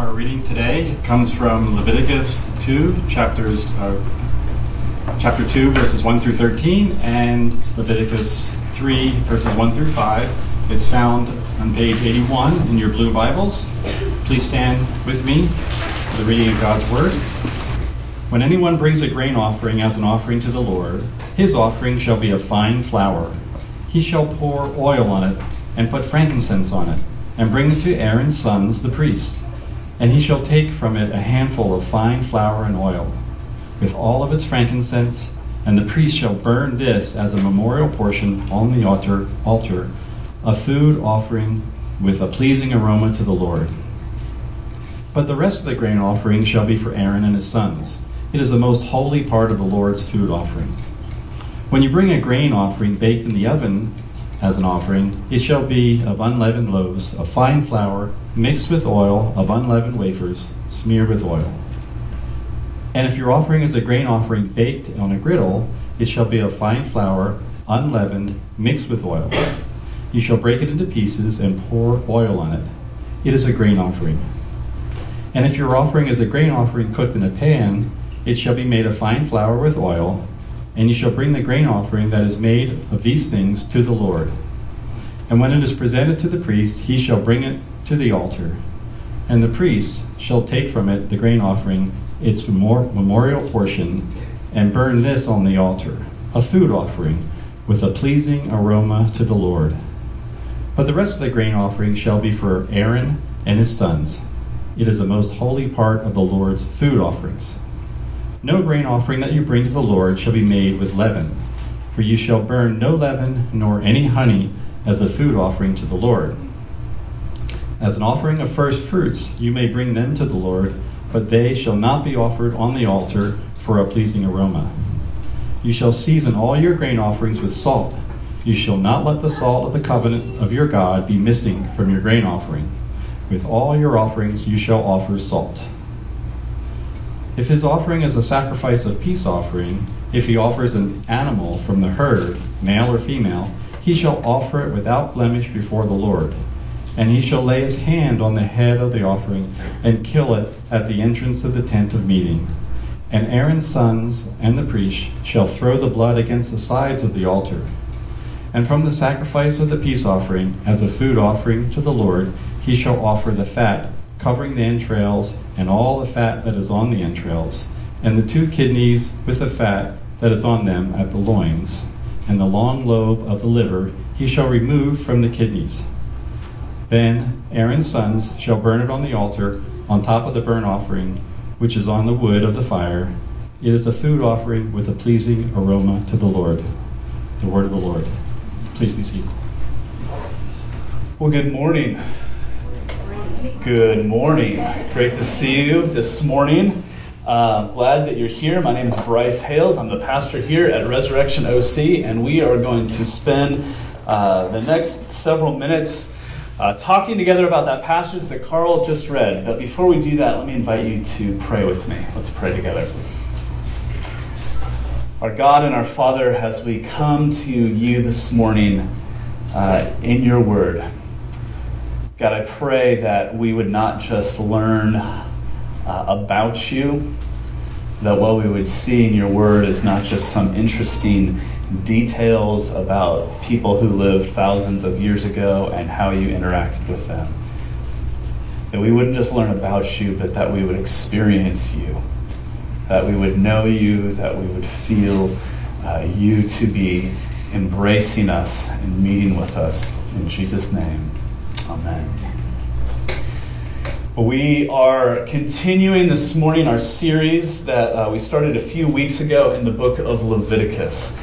Our reading today comes from Leviticus 2, chapters, uh, chapter 2, verses 1 through 13, and Leviticus 3, verses 1 through 5. It's found on page 81 in your blue Bibles. Please stand with me for the reading of God's Word. When anyone brings a grain offering as an offering to the Lord, his offering shall be of fine flour. He shall pour oil on it and put frankincense on it, and bring it to Aaron's sons, the priests. And he shall take from it a handful of fine flour and oil, with all of its frankincense, and the priest shall burn this as a memorial portion on the altar, altar, a food offering with a pleasing aroma to the Lord. But the rest of the grain offering shall be for Aaron and his sons. It is the most holy part of the Lord's food offering. When you bring a grain offering baked in the oven as an offering, it shall be of unleavened loaves, of fine flour, mixed with oil, of unleavened wafers, smeared with oil. And if your offering is a grain offering baked on a griddle, it shall be of fine flour, unleavened, mixed with oil. You shall break it into pieces and pour oil on it. It is a grain offering. And if your offering is a grain offering cooked in a pan, it shall be made of fine flour with oil, and you shall bring the grain offering that is made of these things to the Lord. And when it is presented to the priest, he shall bring it to the altar. And the priest shall take from it the grain offering, its memorial portion, and burn this on the altar, a food offering, with a pleasing aroma to the Lord. But the rest of the grain offering shall be for Aaron and his sons. It is the most holy part of the Lord's food offerings. No grain offering that you bring to the Lord shall be made with leaven, for you shall burn no leaven nor any honey as a food offering to the Lord. As an offering of first fruits, you may bring them to the Lord, but they shall not be offered on the altar for a pleasing aroma. You shall season all your grain offerings with salt. You shall not let the salt of the covenant of your God be missing from your grain offering. With all your offerings you shall offer salt. If his offering is a sacrifice of peace offering, if he offers an animal from the herd, male or female, he shall offer it without blemish before the Lord. And he shall lay his hand on the head of the offering and kill it at the entrance of the tent of meeting. And Aaron's sons and the priest shall throw the blood against the sides of the altar. And from the sacrifice of the peace offering, as a food offering to the Lord, he shall offer the fat covering the entrails and all the fat that is on the entrails, and the two kidneys with the fat that is on them at the loins, and the long lobe of the liver he shall remove from the kidneys. Then Aaron's sons shall burn it on the altar on top of the burnt offering, which is on the wood of the fire. It is a food offering with a pleasing aroma to the Lord. The word of the Lord. Please be seated. Well, good morning. Good morning. Great to see you this morning. Uh, glad that you're here. My name is Bryce Hales. I'm the pastor here at Resurrection OC, and we are going to spend uh, the next several minutes uh, talking together about that passage that Carl just read. But before we do that, let me invite you to pray with me. Let's pray together. Our God and our Father, as we come to you this morning uh, in your word, God, I pray that we would not just learn uh, about you, that what we would see in your word is not just some interesting details about people who lived thousands of years ago and how you interacted with them. That we wouldn't just learn about you, but that we would experience you, that we would know you, that we would feel uh, you to be embracing us and meeting with us. In Jesus' name. Amen. We are continuing this morning our series that uh, we started a few weeks ago in the book of Leviticus.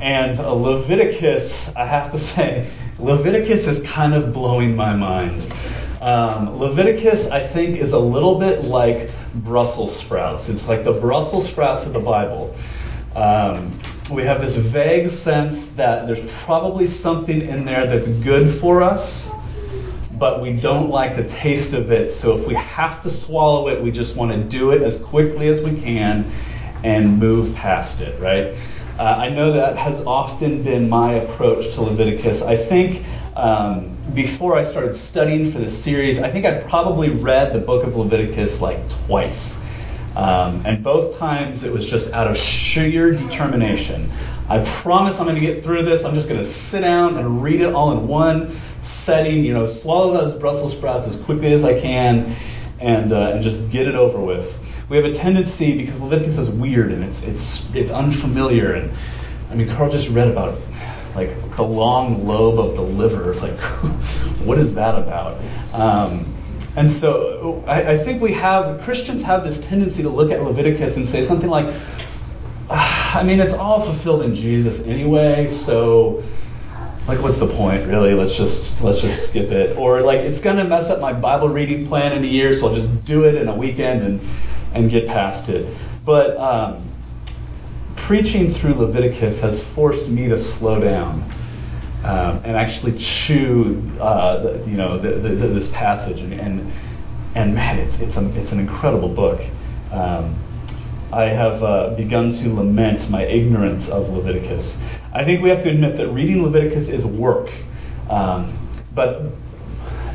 And uh, Leviticus, I have to say, Leviticus is kind of blowing my mind. Um, Leviticus, I think, is a little bit like Brussels sprouts. It's like the Brussels sprouts of the Bible. Um, we have this vague sense that there's probably something in there that's good for us but we don't like the taste of it. So if we have to swallow it, we just want to do it as quickly as we can and move past it, right? Uh, I know that has often been my approach to Leviticus. I think um, before I started studying for this series, I think I'd probably read the book of Leviticus like twice. Um, and both times it was just out of sheer determination. I promise I'm going to get through this. I'm just going to sit down and read it all in one setting, you know, swallow those Brussels sprouts as quickly as I can and, uh, and just get it over with. We have a tendency, because Leviticus is weird and it's, it's, it's unfamiliar, and I mean, Carl just read about like the long lobe of the liver. Like, what is that about? Um, and so I, I, think we have, Christians have this tendency to look at Leviticus and say something like, I mean, it's all fulfilled in Jesus anyway, so like what's the point really let's just let's just skip it or like it's going to mess up my bible reading plan in a year so i'll just do it in a weekend and and get past it but um, preaching through Leviticus has forced me to slow down um, and actually chew, uh, the, you know, the, the, this passage. And, and, and, man, it's, it's, a, it's an incredible book. Um, I have uh, begun to lament my ignorance of Leviticus. I think we have to admit that reading Leviticus is work. Um, but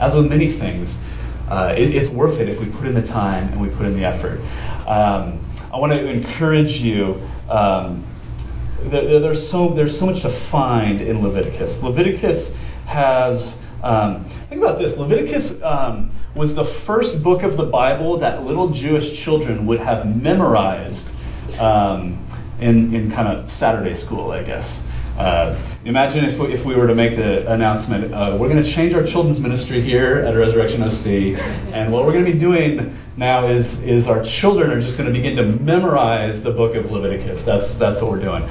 as with many things, uh, it, it's worth it if we put in the time and we put in the effort. Um, I want to encourage you. Um, there, there's, so, there's so much to find in Leviticus. Leviticus has, um, think about this Leviticus um, was the first book of the Bible that little Jewish children would have memorized um, in, in kind of Saturday school, I guess. Uh, imagine if we, if we were to make the announcement, uh, we're going to change our children's ministry here at Resurrection OC, and what we're going to be doing now is, is our children are just going to begin to memorize the book of Leviticus. That's, that's what we're doing.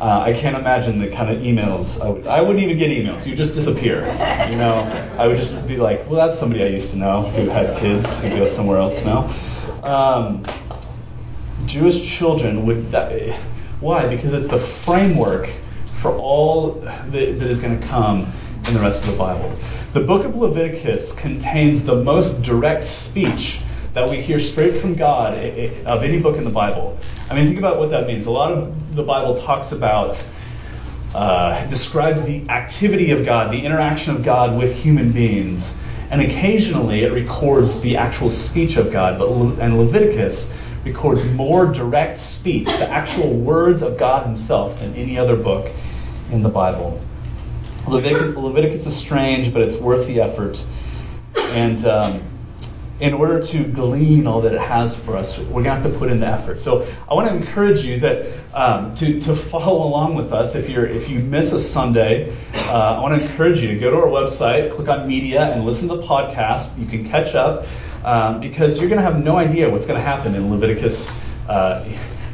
Uh, I can't imagine the kind of emails. I, would, I wouldn't even get emails. You just disappear. You know, I would just be like, well, that's somebody I used to know who had kids who go somewhere else now. Um, Jewish children would. That, why? Because it's the framework for all that, that is going to come in the rest of the Bible. The book of Leviticus contains the most direct speech that we hear straight from God of any book in the Bible. I mean, think about what that means. A lot of the Bible talks about, uh, describes the activity of God, the interaction of God with human beings, and occasionally it records the actual speech of God. But and Leviticus records more direct speech, the actual words of God Himself, than any other book in the Bible. Leviticus, Leviticus is strange, but it's worth the effort. And um, in order to glean all that it has for us, we're going to have to put in the effort. So I want to encourage you that um, to, to follow along with us. If you're if you miss a Sunday, uh, I want to encourage you to go to our website, click on media, and listen to the podcast. You can catch up um, because you're going to have no idea what's going to happen in Leviticus. Uh,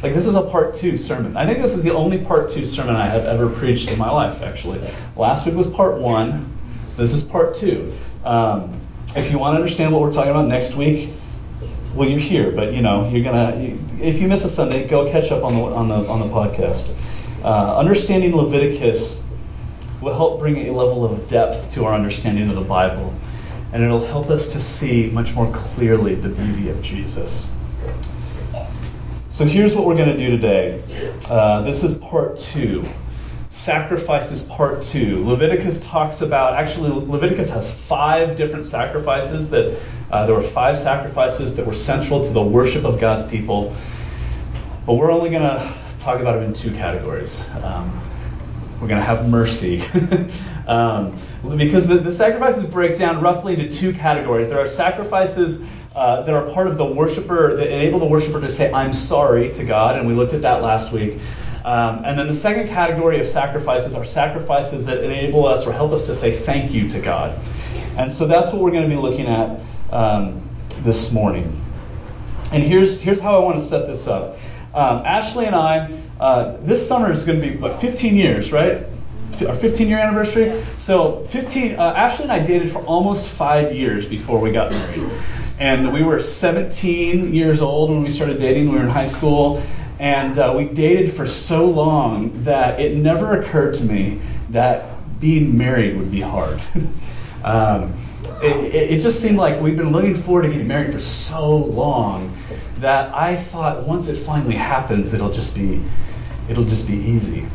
like this is a part two sermon. I think this is the only part two sermon I have ever preached in my life. Actually, last week was part one. This is part two. Um, if you want to understand what we're talking about next week, well, you're here, but you know, you're gonna. If you miss a Sunday, go catch up on the on the on the podcast. Uh, understanding Leviticus will help bring a level of depth to our understanding of the Bible, and it'll help us to see much more clearly the beauty of Jesus. So here's what we're going to do today. Uh, this is part two sacrifices part two. Leviticus talks about, actually, Leviticus has five different sacrifices that uh, there were five sacrifices that were central to the worship of God's people. But we're only going to talk about them in two categories. Um, we're going to have mercy. um, because the, the, sacrifices break down roughly into two categories. There are sacrifices uh, that are part of the worshiper, that enable the worshiper to say, I'm sorry to God, and we looked at that last week. Um, and then the second category of sacrifices are sacrifices that enable us or help us to say thank you to God. And so that's what we're going to be looking at um, this morning. And here's, here's how I want to set this up. Um, Ashley and I, uh, this summer is going to be, what, 15 years, right? Our 15 year anniversary. So 15, uh, Ashley and I dated for almost five years before we got married. And we were 17 years old when we started dating. We were in high school. And uh, we dated for so long that it never occurred to me that being married would be hard. um, it, it, just seemed like we've been looking forward to getting married for so long that I thought once it finally happens, it'll just be, it'll just be easy.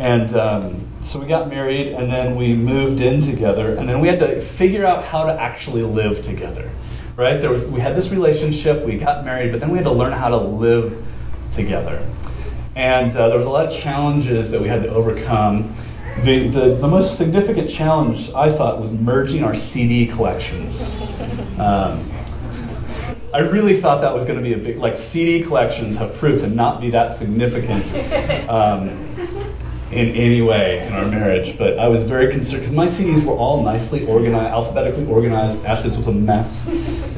And um, so we got married and then we moved in together and then we had to figure out how to actually live together right there was we had this relationship we got married but then we had to learn how to live together. And uh, there was a lot of challenges that we had to overcome. The, the, the, most significant challenge i thought was merging our cd collections. Um, I really thought that was going to be a big, like CD collections have proved to not be that significant. Um, in any way in our marriage. But I was very concerned because my CDs were all nicely organized, alphabetically organized. Ashley's was a mess.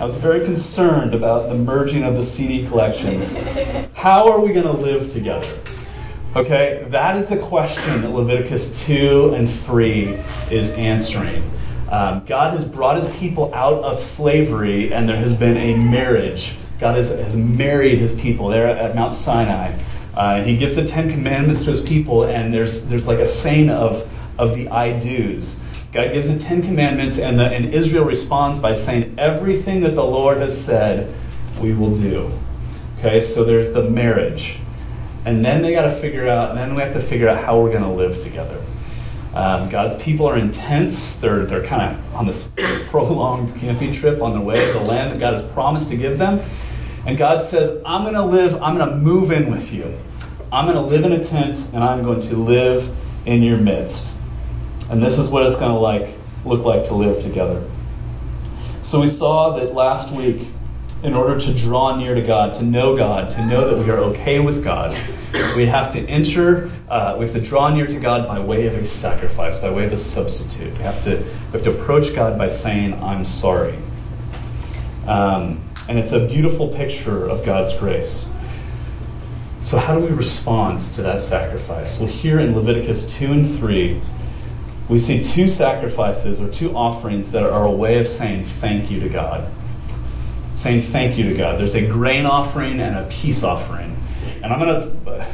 I was very concerned about the merging of the CD collections. How are we going to live together? Okay, that is the question that Leviticus 2 and 3 is answering. Um, God has brought his people out of slavery, and there has been a marriage. God has, has married his people there at Mount Sinai. Uh, he gives the Ten Commandments to his people, and there's, there's like a saying of, of the I do's. God gives the Ten Commandments, and, the, and Israel responds by saying, Everything that the Lord has said, we will do. Okay, so there's the marriage. And then they got to figure out, then we have to figure out how we're going to live together. Um, God's people are intense. They're, they're kind of on this prolonged camping trip on the way to the land that God has promised to give them. And God says, I'm going to live, I'm going to move in with you. I'm going to live in a tent and I'm going to live in your midst. And this is what it's going to like look like to live together. So we saw that last week in order to draw near to God, to know God, to know that we are okay with God, we have to enter, uh, we have to draw near to God by way of a sacrifice, by way of a substitute. We have to, we have to approach God by saying, I'm sorry. Um, and it's a beautiful picture of God's grace. So, how do we respond to that sacrifice? Well, here in Leviticus 2 and 3, we see two sacrifices or two offerings that are a way of saying thank you to God saying thank you to God. There's a grain offering and a peace offering. And I'm going to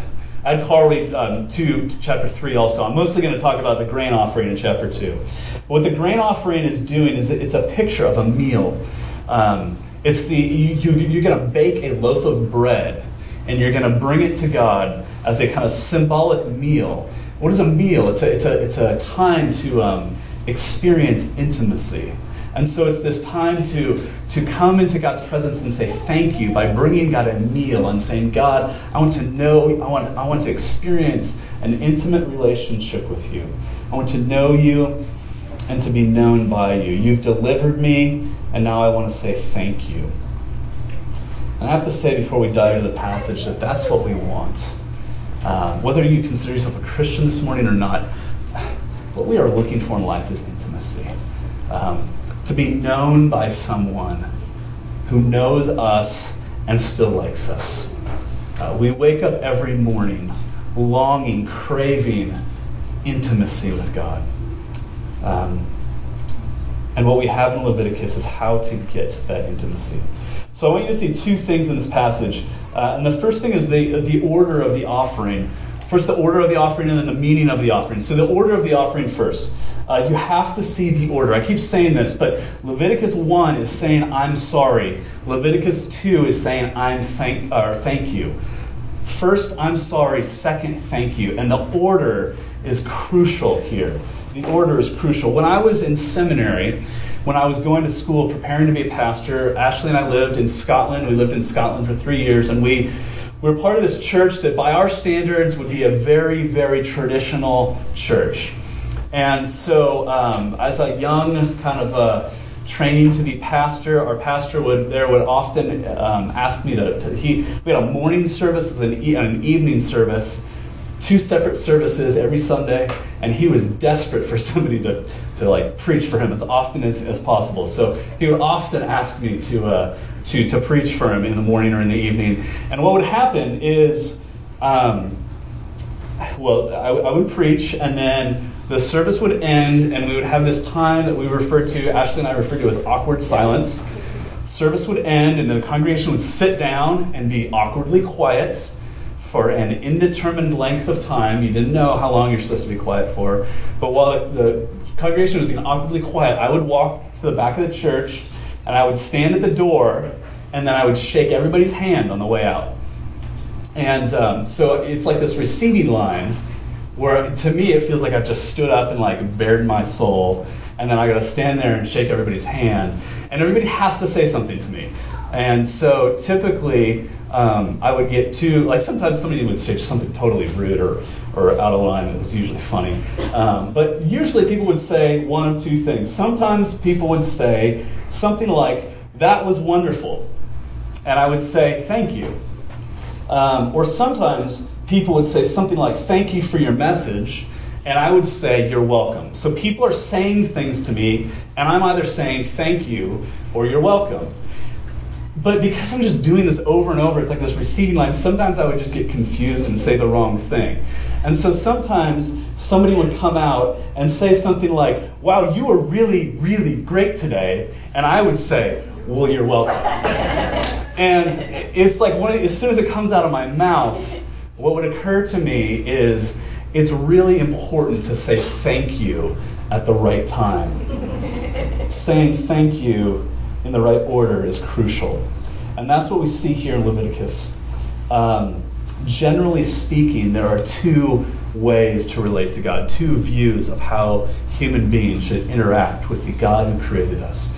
add Carly um, to chapter 3 also. I'm mostly going to talk about the grain offering in chapter 2. But what the grain offering is doing is it's a picture of a meal. Um, it's the, you, you, you're going to bake a loaf of bread and you're going to bring it to God as a kind of symbolic meal. What is a meal? It's a, it's a, it's a time to um, experience intimacy. And so it's this time to, to come into God's presence and say thank you by bringing God a meal and saying, God, I want to know, I want, I want to experience an intimate relationship with you. I want to know you and to be known by you. You've delivered me, and now I want to say thank you. And I have to say before we dive into the passage that that's what we want. Um, whether you consider yourself a Christian this morning or not, what we are looking for in life is intimacy. Um, to be known by someone who knows us and still likes us. Uh, we wake up every morning longing, craving intimacy with God. Um, and what we have in Leviticus is how to get that intimacy. So I want you to see two things in this passage. Uh, and the first thing is the, the order of the offering. First, the order of the offering, and then the meaning of the offering. So, the order of the offering first. Uh, you have to see the order. I keep saying this, but Leviticus 1 is saying, I'm sorry. Leviticus 2 is saying, I'm thank, or thank you. First, I'm sorry. Second, thank you. And the order is crucial here. The order is crucial. When I was in seminary, when I was going to school preparing to be a pastor, Ashley and I lived in Scotland. We lived in Scotland for three years, and we were part of this church that, by our standards, would be a very, very traditional church. And so, um, as a young kind of uh, training to be pastor, our pastor would there would often um, ask me to, to, He we had a morning service and an, an evening service, two separate services every Sunday, and he was desperate for somebody to to like preach for him as often as, as possible. So he would often ask me to. Uh, to, to preach for him in the morning or in the evening. And what would happen is, um, well, I, I would preach, and then the service would end, and we would have this time that we refer to, Ashley and I refer to as awkward silence. Service would end, and the congregation would sit down and be awkwardly quiet for an indeterminate length of time. You didn't know how long you're supposed to be quiet for. But while the congregation was being awkwardly quiet, I would walk to the back of the church and I would stand at the door and then I would shake everybody's hand on the way out. And um, so it's like this receiving line where to me it feels like I've just stood up and like bared my soul, and then I got to stand there and shake everybody's hand, and everybody has to say something to me. And so typically, um, I would get to like sometimes somebody would say something totally rude or or out of line. It was usually funny, um, but usually people would say one of two things. Sometimes people would say something like, "That was wonderful," and I would say, "Thank you." Um, or sometimes people would say something like, Thank you for your message. And I would say, You're welcome. So people are saying things to me, and I'm either saying thank you or you're welcome. But because I'm just doing this over and over, it's like this receiving line, sometimes I would just get confused and say the wrong thing. And so sometimes somebody would come out and say something like, Wow, you were really, really great today. And I would say, Well, you're welcome. and it's like, when, as soon as it comes out of my mouth, what would occur to me is it's really important to say thank you at the right time. Saying thank you in the right order is crucial. And that's what we see here in Leviticus. Um, generally speaking, there are two ways to relate to God, two views of how human beings should interact with the God who created us.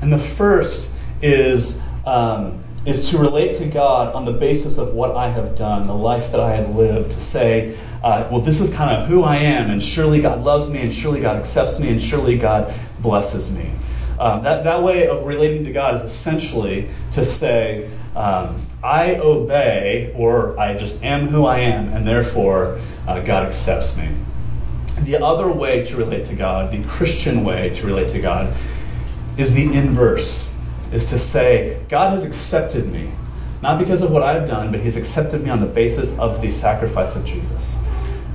And the first is, um, is to relate to God on the basis of what I have done, the life that I have lived, to say, uh, well, this is kind of who I am, and surely God loves me, and surely God accepts me, and surely God blesses me. Um, that, that way of relating to God is essentially to say, um, I obey, or I just am who I am, and therefore uh, God accepts me. The other way to relate to God, the Christian way to relate to God, is the inverse, is to say, God has accepted me, not because of what I've done, but He's accepted me on the basis of the sacrifice of Jesus.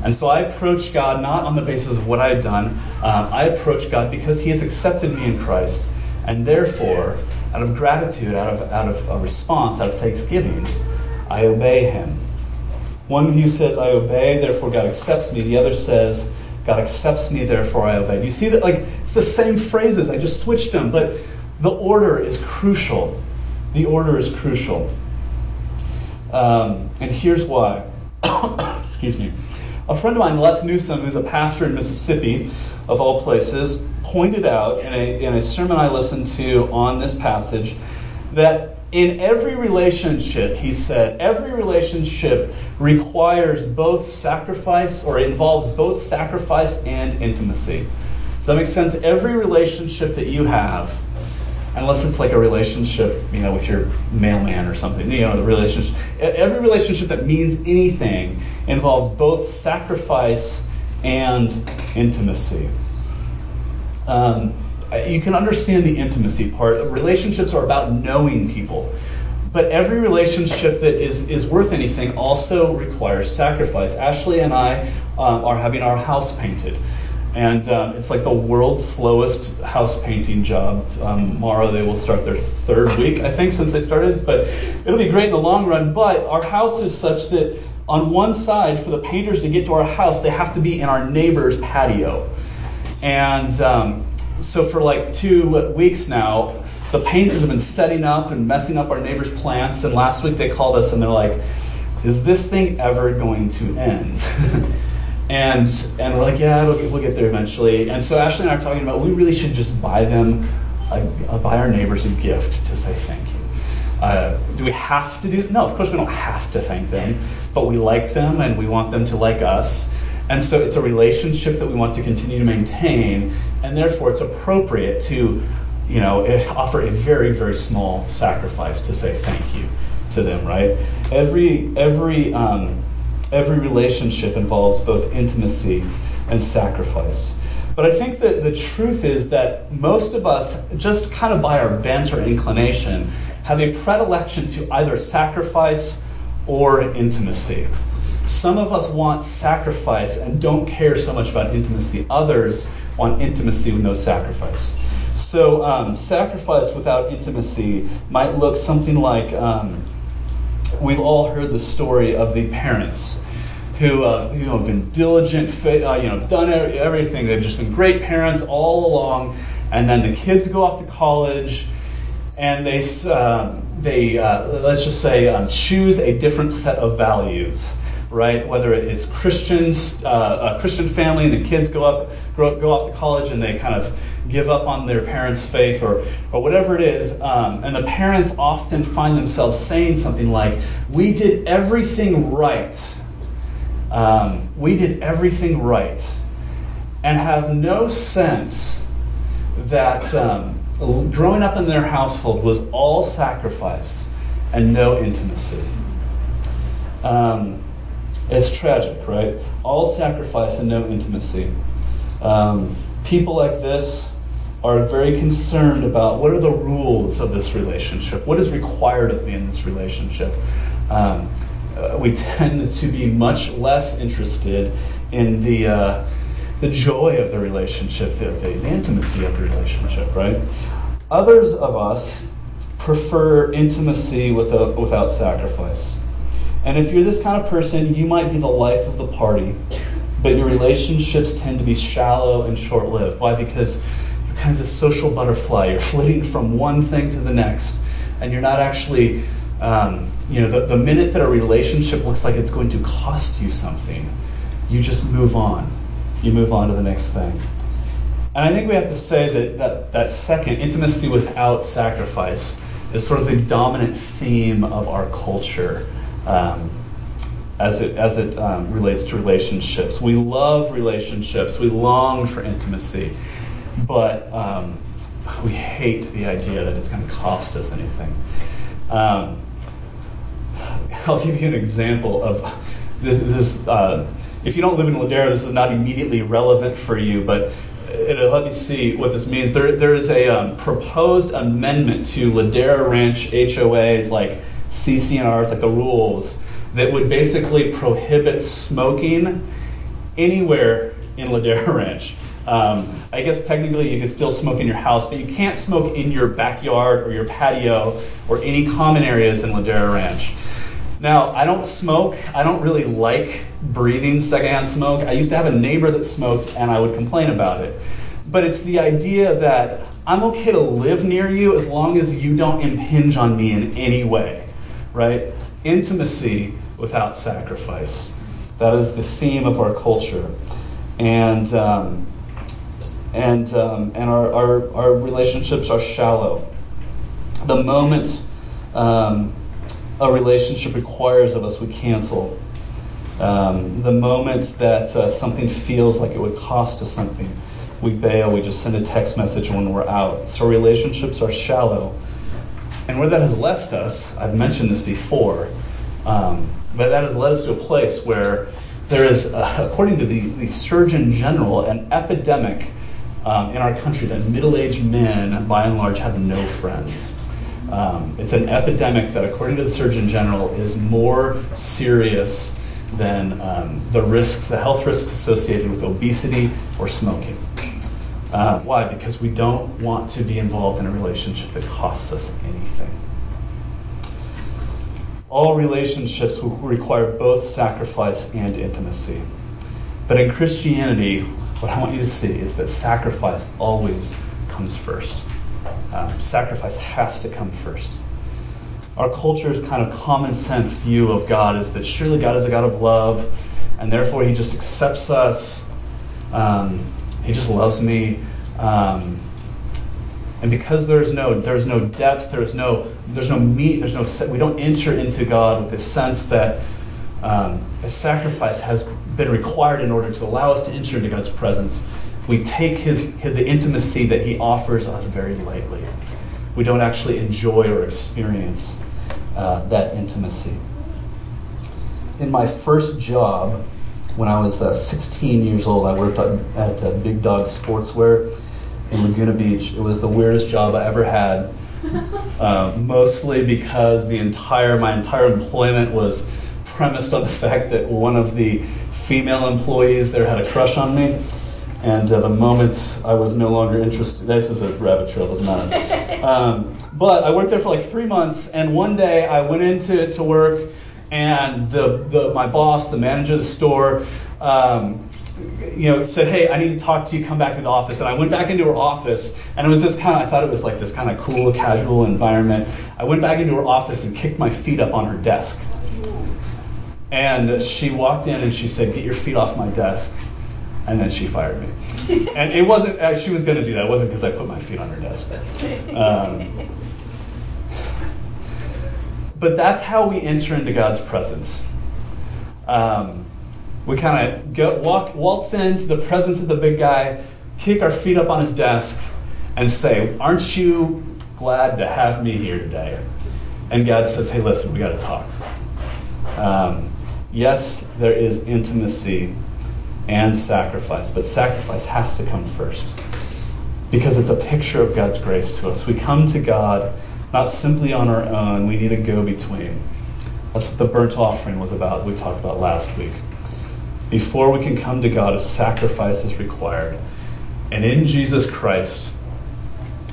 And so I approach God not on the basis of what I've done. Um, I approach God because He has accepted me in Christ. And therefore, out of gratitude, out of, out of a response, out of thanksgiving, I obey Him. One view says, I obey, therefore God accepts me. The other says, God accepts me, therefore I obey. You see that? Like, it's the same phrases. I just switched them, but the order is crucial. The order is crucial. Um, and here's why. Excuse me. A friend of mine, Les Newsom, who's a pastor in Mississippi, of all places, pointed out in a, in a sermon I listened to on this passage that in every relationship, he said, every relationship requires both sacrifice or involves both sacrifice and intimacy. Does that make sense? Every relationship that you have, unless it's like a relationship, you know, with your mailman or something, you know, the relationship, every relationship that means anything involves both sacrifice and intimacy. Um, you can understand the intimacy part. Relationships are about knowing people. But every relationship that is, is worth anything also requires sacrifice. Ashley and I um, are having our house painted. And um, it's like the world's slowest house painting job. Um, tomorrow they will start their third week, I think, since they started. But it'll be great in the long run. But our house is such that on one side, for the painters to get to our house, they have to be in our neighbor's patio. And um, so for like two weeks now, the painters have been setting up and messing up our neighbors' plants. And last week they called us and they're like, "Is this thing ever going to end?" and and we're like, "Yeah, we'll get there eventually." And so Ashley and I are talking about we really should just buy them, a, a, buy our neighbors a gift to say thank you. Uh, do we have to do? No, of course we don't have to thank them, but we like them and we want them to like us. And so it's a relationship that we want to continue to maintain, and therefore it's appropriate to, you know, offer a very, very small sacrifice to say thank you to them, right? Every, every, um, every relationship involves both intimacy and sacrifice. But I think that the truth is that most of us, just kind of by our bent or inclination, have a predilection to either sacrifice or intimacy. Some of us want sacrifice and don't care so much about intimacy. Others want intimacy with no sacrifice. So, um, sacrifice without intimacy might look something like um, we've all heard the story of the parents who uh, know have been diligent, uh, you know, done everything. They've just been great parents all along, and then the kids go off to college, and they um, they uh, let's just say um, choose a different set of values right? Whether it's Christians, uh, a Christian family, and the kids go up, grow, go off to college, and they kind of give up on their parents' faith, or or whatever it is, um, and the parents often find themselves saying something like, "We did everything right. Um, we did everything right," and have no sense that um, growing up in their household was all sacrifice and no intimacy. Um, it's tragic, right? All sacrifice and no intimacy. Um, people like this are very concerned about what are the rules of this relationship? What is required of me in this relationship? Um, uh, we tend to be much less interested in the, uh, the joy of the relationship, the, the, intimacy of the relationship, right? Others of us prefer intimacy without, without sacrifice. And if you're this kind of person, you might be the life of the party, but your relationships tend to be shallow and short lived. Why? Because kind of this social butterfly. You're flitting from one thing to the next, and you're not actually, um, you know, the, the minute that a relationship looks like it's going to cost you something, you just move on. You move on to the next thing. And I think we have to say that that, that second, intimacy without sacrifice, is sort of the dominant theme of our culture um, as it, as it um, relates to relationships. We love relationships, we long for intimacy, but um, we hate the idea that it's going to cost us anything. Um, I'll give you an example of this. this uh, if you don't live in Ladera, this is not immediately relevant for you, but it'll help you see what this means. There, there is a um, proposed amendment to Ladera Ranch HOA's like CC&Rs, like the rules, that would basically prohibit smoking anywhere in Ladera Ranch. Um, I guess technically you can still smoke in your house, but you can't smoke in your backyard or your patio or any common areas in Ladera Ranch. Now, I don't smoke. I don't really like breathing secondhand smoke. I used to have a neighbor that smoked, and I would complain about it. But it's the idea that I'm okay to live near you as long as you don't impinge on me in any way, right? Intimacy without sacrifice. That is the theme of our culture. And, um, and, um, and our, our, our relationships are shallow. The moment um, a relationship requires of us, we cancel. Um, the moment that uh, something feels like it would cost us something, we bail, we just send a text message when we're out. So relationships are shallow. And where that has left us, I've mentioned this before, um, but that has led us to a place where there is, uh, according to the, the Surgeon General, an epidemic um, in our country that middle aged men, by and large, have no friends. Um, it's an epidemic that, according to the Surgeon General, is more serious than um, the risks, the health risks associated with obesity or smoking. Uh, why? Because we don't want to be involved in a relationship that costs us anything. All relationships will require both sacrifice and intimacy. But in Christianity, what I want you to see is that sacrifice always comes first. Um, sacrifice has to come first. Our culture's kind of common sense view of God is that surely God is a God of love, and therefore He just accepts us. Um, he just loves me. Um, and because there's no there's no depth, there's no there's no meat, there's no we don't enter into God with the sense that um, a sacrifice has been required in order to allow us to enter into God's presence we take his, his, the intimacy that he offers us very lightly. We don't actually enjoy or experience uh, that intimacy. In my first job, when I was uh, 16 years old, I worked at, at uh, Big Dog Sportswear in Laguna Beach. It was the weirdest job I ever had, uh, mostly because the entire my entire employment was premised on the fact that one of the female employees there had a crush on me. And uh, the moment I was no longer interested, this is a rabbit trail, doesn't matter. Um, but I worked there for like three months, and one day I went into to work, and the, the my boss, the manager of the store, um, you know, said, "Hey, I need to talk to you. Come back to the office." And I went back into her office, and it was this kind of—I thought it was like this kind of cool, casual environment. I went back into her office and kicked my feet up on her desk. And she walked in and she said, Get your feet off my desk. And then she fired me. and it wasn't, uh, she was going to do that. It wasn't because I put my feet on her desk. Um, but that's how we enter into God's presence. Um, we kind of go walk, waltz into the presence of the big guy, kick our feet up on his desk, and say, "Aren't you glad to have me here today?" And God says, "Hey, listen, we got to talk." Um, yes, there is intimacy and sacrifice, but sacrifice has to come first because it's a picture of God's grace to us. We come to God not simply on our own, we need a go between. That's what the burnt offering was about, we talked about last week. Before we can come to God, a sacrifice is required. And in Jesus Christ,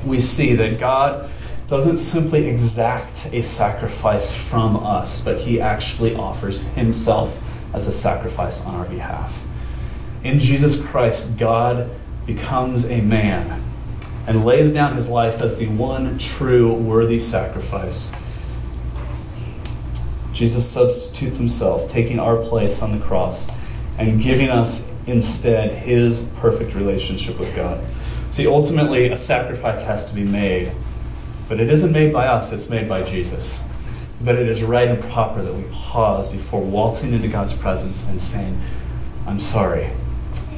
we see that God doesn't simply exact a sacrifice from us, but he actually offers himself as a sacrifice on our behalf. In Jesus Christ, God becomes a man and lays down his life as the one true worthy sacrifice. Jesus substitutes himself, taking our place on the cross and giving us instead his perfect relationship with God. See, ultimately, a sacrifice has to be made, but it isn't made by us, it's made by Jesus. But it is right and proper that we pause before waltzing into God's presence and saying, I'm sorry.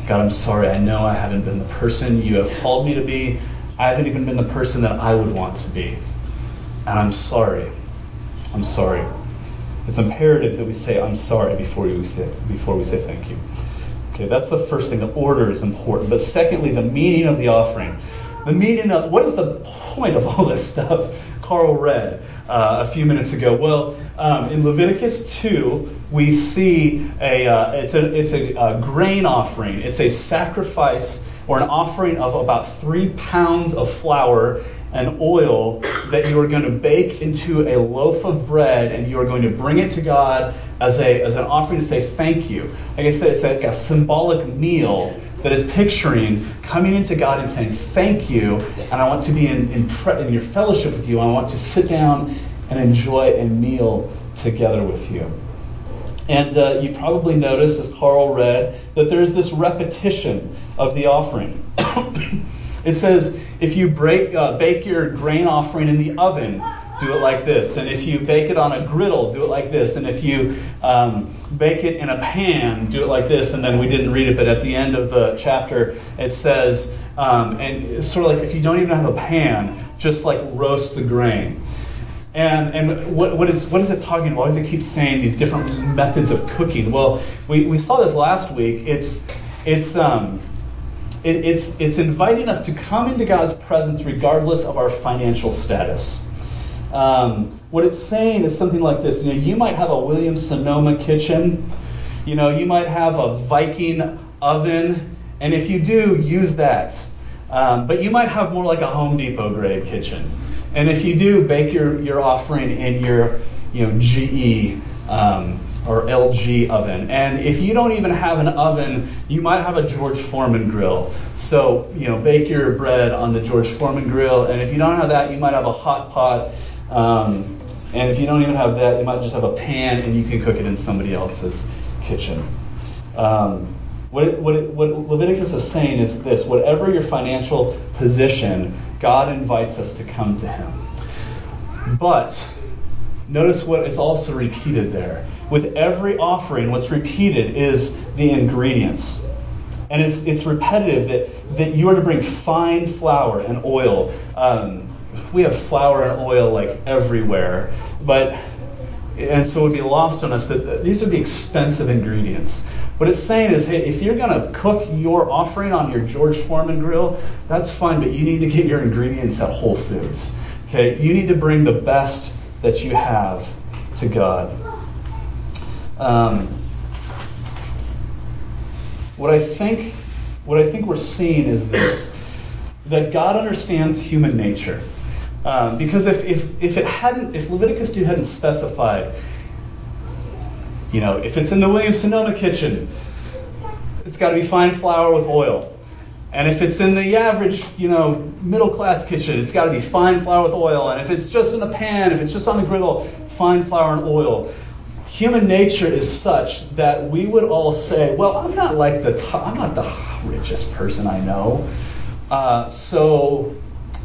God, I'm sorry. I know I haven't been the person you have called me to be. I haven't even been the person that I would want to be. And I'm sorry. I'm sorry. It's imperative that we say I'm sorry before we say before we say thank you. Okay, that's the first thing. The order is important. But secondly, the meaning of the offering. The meaning of what is the point of all this stuff? Carl read uh, a few minutes ago. Well, um, in Leviticus 2, we see a uh, it's a it's a, a grain offering. It's a sacrifice or an offering of about three pounds of flour and oil that you are going to bake into a loaf of bread and you are going to bring it to God as, a, as an offering to say thank you. Like I said, it's like a symbolic meal that is picturing coming into God and saying thank you, and I want to be in, in, pre- in your fellowship with you. I want to sit down and enjoy a meal together with you. And uh, you probably noticed, as Carl read, that there's this repetition of the offering. it says, if you break, uh, bake your grain offering in the oven, do it like this. And if you bake it on a griddle, do it like this. And if you um, bake it in a pan, do it like this. And then we didn't read it, but at the end of the chapter, it says, um, and it's sort of like if you don't even have a pan, just like roast the grain. And, and what, what, is, what is it talking about? Why does it keep saying these different methods of cooking? Well, we, we saw this last week. It's, it's, um, it, it's, it's inviting us to come into God's presence regardless of our financial status. Um, what it's saying is something like this. You know, you might have a Williams Sonoma kitchen. You know, you might have a Viking oven, and if you do, use that. Um, but you might have more like a Home Depot grade kitchen. And if you do, bake your, your offering in your you know, GE um, or LG oven. And if you don't even have an oven, you might have a George Foreman grill. So, you know, bake your bread on the George Foreman grill. And if you don't have that, you might have a hot pot. Um, and if you don't even have that, you might just have a pan and you can cook it in somebody else's kitchen. Um, what, it, what, it, what Leviticus is saying is this whatever your financial position, God invites us to come to Him. But notice what is also repeated there. With every offering, what's repeated is the ingredients. And it's, it's repetitive that, that you are to bring fine flour and oil. Um, we have flour and oil like everywhere, but and so it would be lost on us that these are the expensive ingredients. What it's saying is, hey, if you're going to cook your offering on your George Foreman grill, that's fine, but you need to get your ingredients at Whole Foods. Okay, you need to bring the best that you have to God. Um, what I think, what I think we're seeing is this: that God understands human nature. Um, because if, if, if it hadn't, if Leviticus 2 hadn't specified, you know, if it's in the Williams Sonoma kitchen, it's got to be fine flour with oil. And if it's in the average, you know, middle class kitchen, it's got to be fine flour with oil. And if it's just in a pan, if it's just on the griddle, fine flour and oil. human nature is such that we would all say, "Well, I'm not like the I'm not the richest person I know, uh, so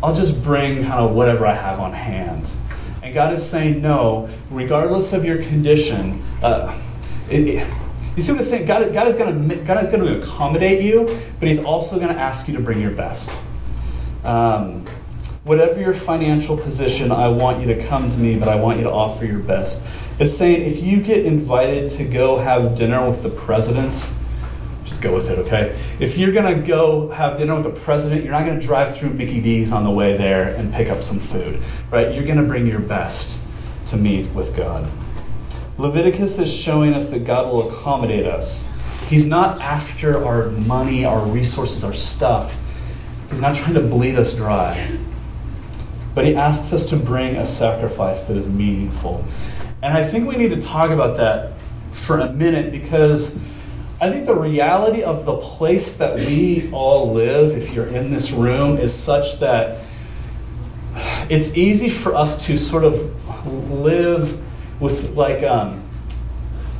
I'll just bring kind of whatever I have on hand." And God is saying, "No, regardless of your condition." Uh, it, it, you see what I'm saying? God, God is going to God is going to accommodate you, but He's also going to ask you to bring your best. Um, whatever your financial position, I want you to come to me, but I want you to offer your best. It's saying if you get invited to go have dinner with the president, just go with it, okay? If you're to go have dinner with the president, you're not to drive through Mickey D's on the way there and pick up some food, right? You're to bring your best to meet with God. Leviticus is showing us that God will accommodate us. He's not after our money, our resources, our stuff. He's not trying to bleed us dry. But he asks us to bring a sacrifice that is meaningful. And I think we need to talk about that for a minute because I think the reality of the place that we all live, if you're in this room, is such that it's easy for us to sort of live with like um,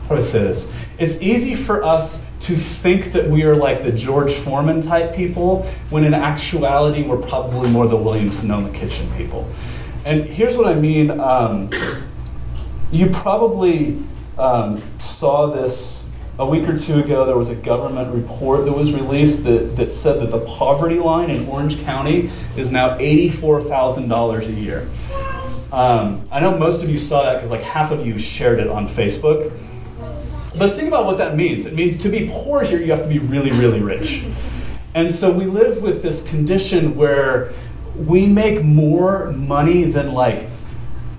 how do I say this? It's easy for us to think that we are like the George Foreman type people, when in actuality we're probably more the Williams Sonoma kitchen people. And here's what I mean. Um, you probably um, saw this a week or two ago. There was a government report that was released that, that said that the poverty line in Orange County is now $84,000 a year. Um, I know most of you saw that because like half of you shared it on Facebook. But think about what that means. It means to be poor here, you have to be really, really rich. And so we live with this condition where we make more money than like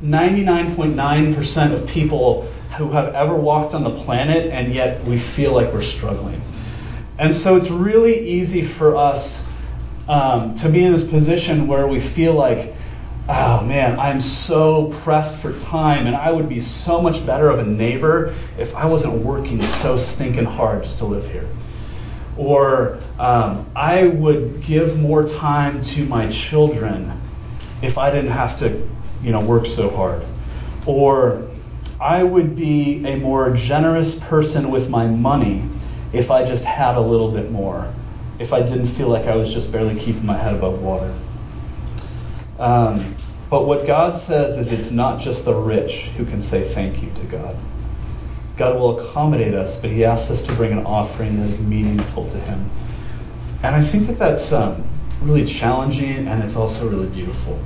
99.9% of people who have ever walked on the planet, and yet we feel like we're struggling. And so it's really easy for us um, to be in this position where we feel like oh man, I'm so pressed for time, and I would be so much better of a neighbor if I wasn't working so stinking hard just to live here. Or um, I would give more time to my children if I didn't have to, you know, work so hard. Or I would be a more generous person with my money if I just had a little bit more. If I didn't feel like I was just barely keeping my head above water. Um, but what God says is it's not just the rich who can say thank you to God. God will accommodate us, but He asks us to bring an offering that is meaningful to Him. And I think that that's um, really challenging and it's also really beautiful.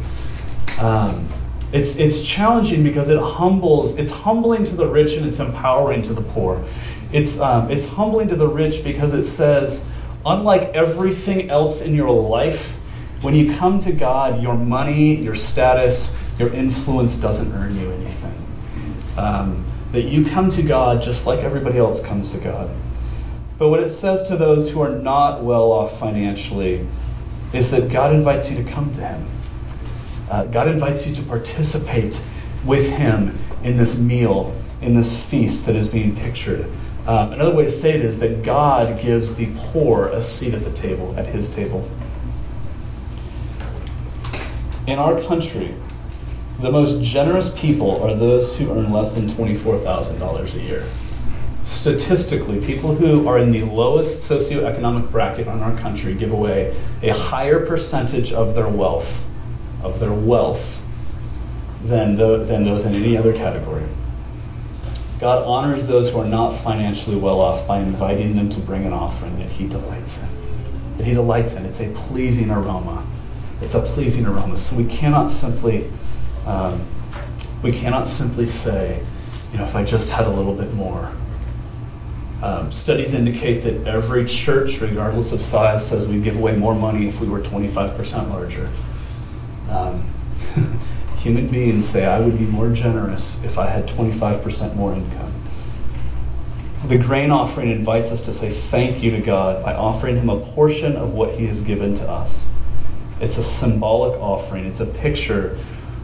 Um, it's, it's challenging because it humbles, it's humbling to the rich and it's empowering to the poor. It's, um, it's humbling to the rich because it says, unlike everything else in your life, when you come to God, your money, your status, your influence doesn't earn you anything. Um, that you come to God just like everybody else comes to God. But what it says to those who are not well off financially is that God invites you to come to Him. Uh, God invites you to participate with Him in this meal, in this feast that is being pictured. Um, another way to say it is that God gives the poor a seat at the table, at His table. In our country, the most generous people are those who earn less than $24,000 a year. Statistically, people who are in the lowest socioeconomic bracket in our country give away a higher percentage of their wealth, of their wealth, than, the, than those in any other category. God honors those who are not financially well off by inviting them to bring an offering that He delights in. That He delights in. It's a pleasing aroma it's a pleasing aroma. So we cannot simply, um, we cannot simply say, you know, if I just had a little bit more. Um, studies indicate that every church, regardless of size, says we'd give away more money if we were 25% larger. Um, human beings say, I would be more generous if I had 25% more income. The grain offering invites us to say thank you to God by offering Him a portion of what He has given to us. It's a symbolic offering. It's a picture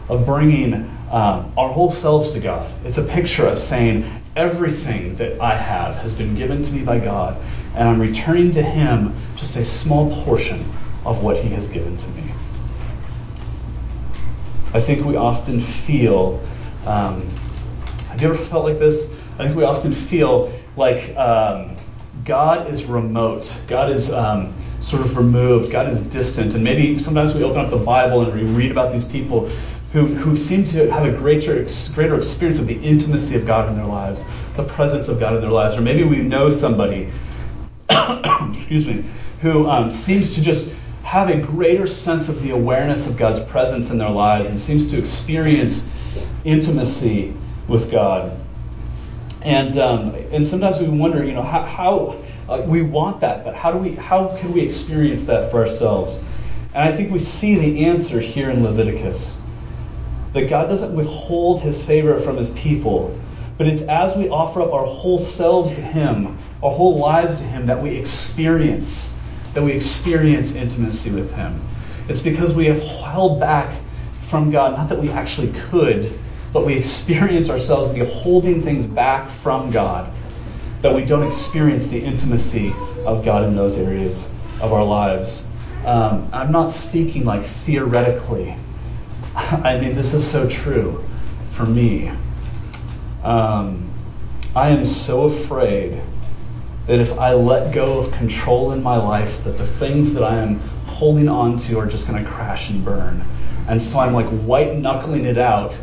of bringing um, our whole selves to God. It's a picture of saying, everything that I have has been given to me by God, and I'm returning to Him just a small portion of what He has given to me. I think we often feel. Um, have you ever felt like this? I think we often feel like um, God is remote. God is um, sort of removed. God is distant. And maybe sometimes we open up the Bible and we read about these people who, who seem to have a greater, greater experience of the intimacy of God in their lives, the presence of God in their lives. Or maybe we know somebody, excuse me, who um, seems to just have a greater sense of the awareness of God's presence in their lives and seems to experience intimacy with God. And, um, and sometimes we wonder, you know, how, how uh, we want that, but how do we, how can we experience that for ourselves? And I think we see the answer here in Leviticus. That God doesn't withhold his favor from his people, but it's as we offer up our whole selves to him, our whole lives to him, that we experience, that we experience intimacy with him. It's because we have held back from God, not that we actually could, but we experience ourselves to be holding things back from God, that we don't experience the intimacy of God in those areas of our lives. Um, I'm not speaking like theoretically. I mean, this is so true for me. Um, I am so afraid that if I let go of control in my life, that the things that I am holding on to are just going to crash and burn. And so I'm like white knuckling it out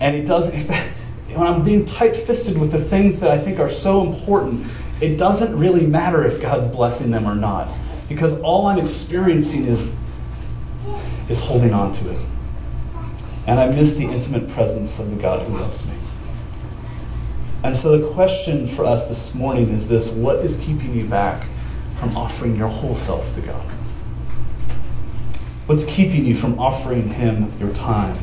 and it does, when I'm being tight fisted with the things that I think are so important, it doesn't really matter if God's blessing them or not. Because all I'm experiencing is, is holding on to it. And I miss the intimate presence of the God who loves me. And so the question for us this morning is this what is keeping you back from offering your whole self to God? What's keeping you from offering Him your time?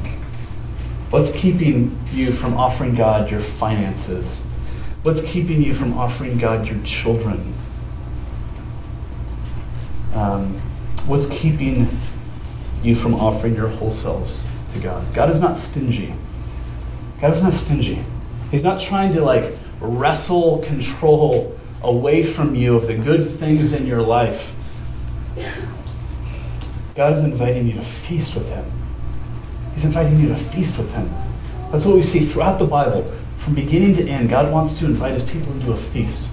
What's keeping you from offering God your finances? What's keeping you from offering God your children? Um, what's keeping you from offering your whole selves to God? God is not stingy. God is not stingy. He's not trying to like wrestle control away from you of the good things in your life. God is inviting you to feast with Him. He's inviting you to feast with him. That's what we see throughout the Bible. From beginning to end, God wants to invite his people into a feast.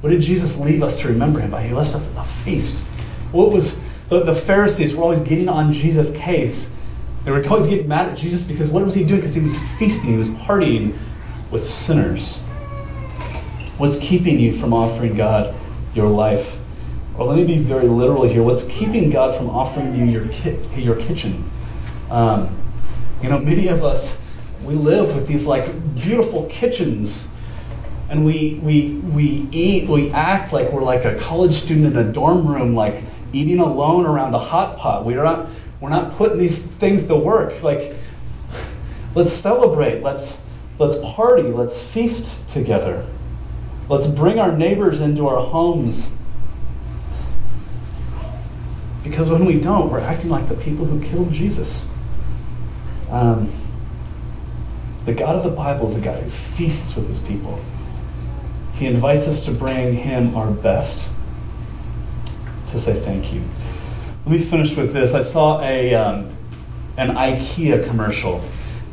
What did Jesus leave us to remember him by? He left us a feast. What was the, the Pharisees were always getting on Jesus' case. They were always getting mad at Jesus because what was he doing? Because he was feasting, he was partying with sinners. What's keeping you from offering God your life? Or let me be very literal here. What's keeping God from offering you your, ki- your kitchen? Um, you know, many of us, we live with these like beautiful kitchens and we, we, we eat, we act like we're like a college student in a dorm room, like eating alone around a hot pot. We're not, we're not putting these things to work. Like, let's celebrate, let's, let's party, let's feast together. Let's bring our neighbors into our homes. Because when we don't, we're acting like the people who killed Jesus. Um, the God of the Bible is a God who feasts with his people. He invites us to bring him our best, to say thank you. Let me finish with this. I saw a, um, an IKEA commercial,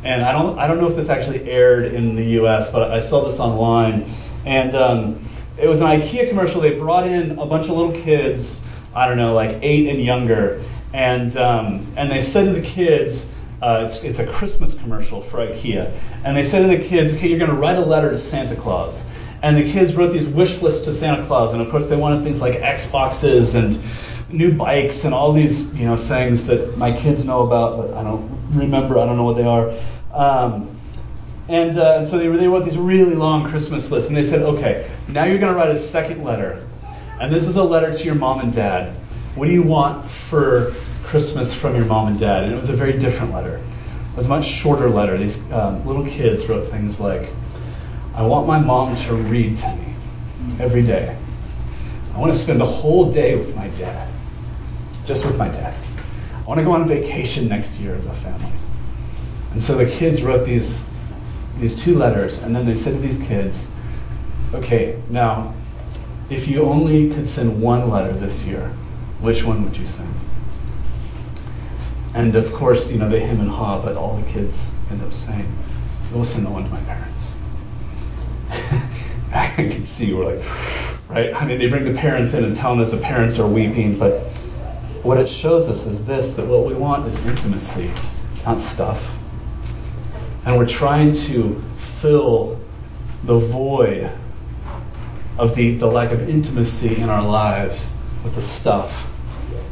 and I don't, I don't know if this actually aired in the US, but I saw this online. And um, it was an IKEA commercial. They brought in a bunch of little kids, I don't know, like eight and younger, and, um, and they said to the kids, uh, it's, it's a Christmas commercial for IKEA. And they said to the kids, okay, you're going to write a letter to Santa Claus. And the kids wrote these wish lists to Santa Claus. And of course, they wanted things like Xboxes and new bikes and all these you know things that my kids know about, but I don't remember. I don't know what they are. Um, and, uh, and so they, they wrote these really long Christmas lists. And they said, okay, now you're going to write a second letter. And this is a letter to your mom and dad. What do you want for Christmas from your mom and dad. And it was a very different letter. It was a much shorter letter. These um, little kids wrote things like, I want my mom to read to me every day. I want to spend the whole day with my dad, just with my dad. I want to go on vacation next year as a family. And so the kids wrote these, these two letters, and then they said to these kids, okay, now, if you only could send one letter this year, which one would you send? And of course, you know, they him and haw, but all the kids end up saying, we'll send the one to my parents. I can see we're like, right? I mean, they bring the parents in and tell us the parents are weeping, but what it shows us is this that what we want is intimacy, not stuff. And we're trying to fill the void of the, the lack of intimacy in our lives with the stuff.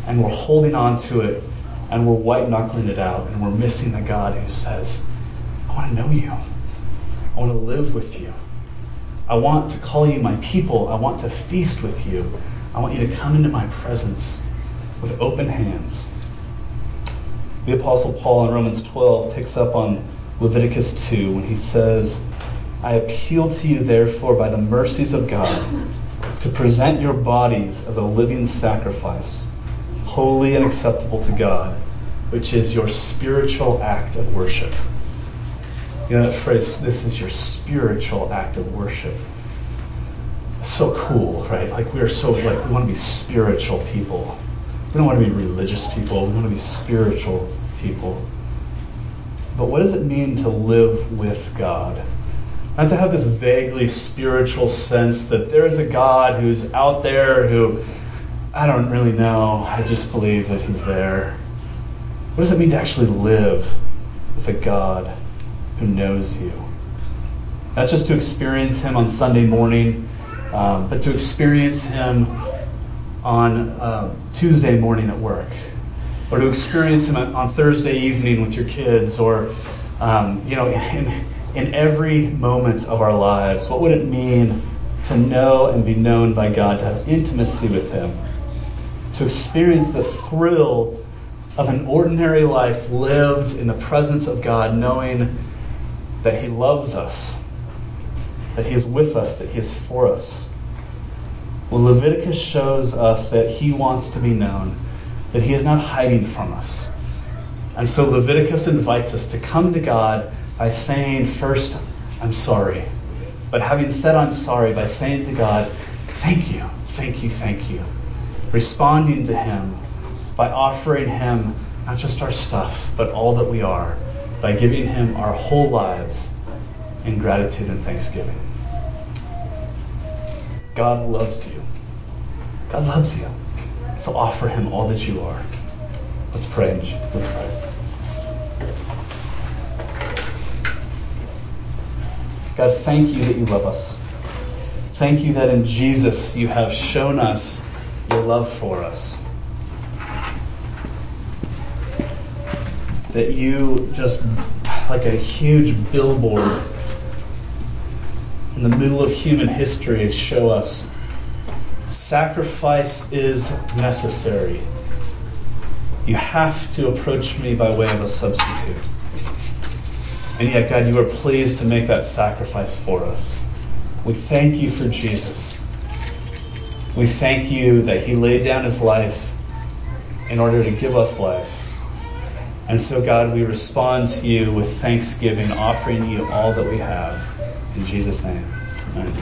And we're holding on to it and we're white knuckling it out and we're missing the God who says, I want to know you. I want to live with you. I want to call you my people. I want to feast with you. I want you to come into my presence with open hands. The Apostle Paul in Romans 12 picks up on Leviticus 2 when he says, I appeal to you, therefore, by the mercies of God, to present your bodies as a living sacrifice, holy and acceptable to God, which is your spiritual act of worship. You know that phrase, this is your spiritual act of worship. So cool, right? Like we are so like we want to be spiritual people. We don't want to be religious people. We want to be spiritual people. But what does it mean to live with God? Not to have this vaguely spiritual sense that there is a God who's out there who I don't really know. I just believe that he's there. What does it mean to actually live with a God who knows you? Not just to experience him on Sunday morning, um, but to experience him on uh, Tuesday morning at work, or to experience him on Thursday evening with your kids, or um, you know, in, in every moment of our lives. What would it mean to know and be known by God, to have intimacy with Him, to experience the thrill of an ordinary life lived in the presence of God, knowing that He loves us, that He is with us, that He is for us. Well, Leviticus shows us that He wants to be known, that He is not hiding from us. And so Leviticus invites us to come to God by saying, first, I'm sorry. But having said I'm sorry, by saying to God, thank you, thank you, thank you. Responding to Him by offering Him not just our stuff, but all that we are, by giving Him our whole lives in gratitude and thanksgiving. God loves you. God loves you. So offer Him all that you are. Let's pray. Let's pray. God, thank you that you love us. Thank you that in Jesus you have shown us your love for us. That you just, like a huge billboard in the middle of human history, show us sacrifice is necessary. You have to approach me by way of a substitute. And yet, God, you are pleased to make that sacrifice for us. We thank you for Jesus. We thank you that he laid down his life in order to give us life. And so, God, we respond to you with thanksgiving, offering you all that we have. In Jesus' name. Amen.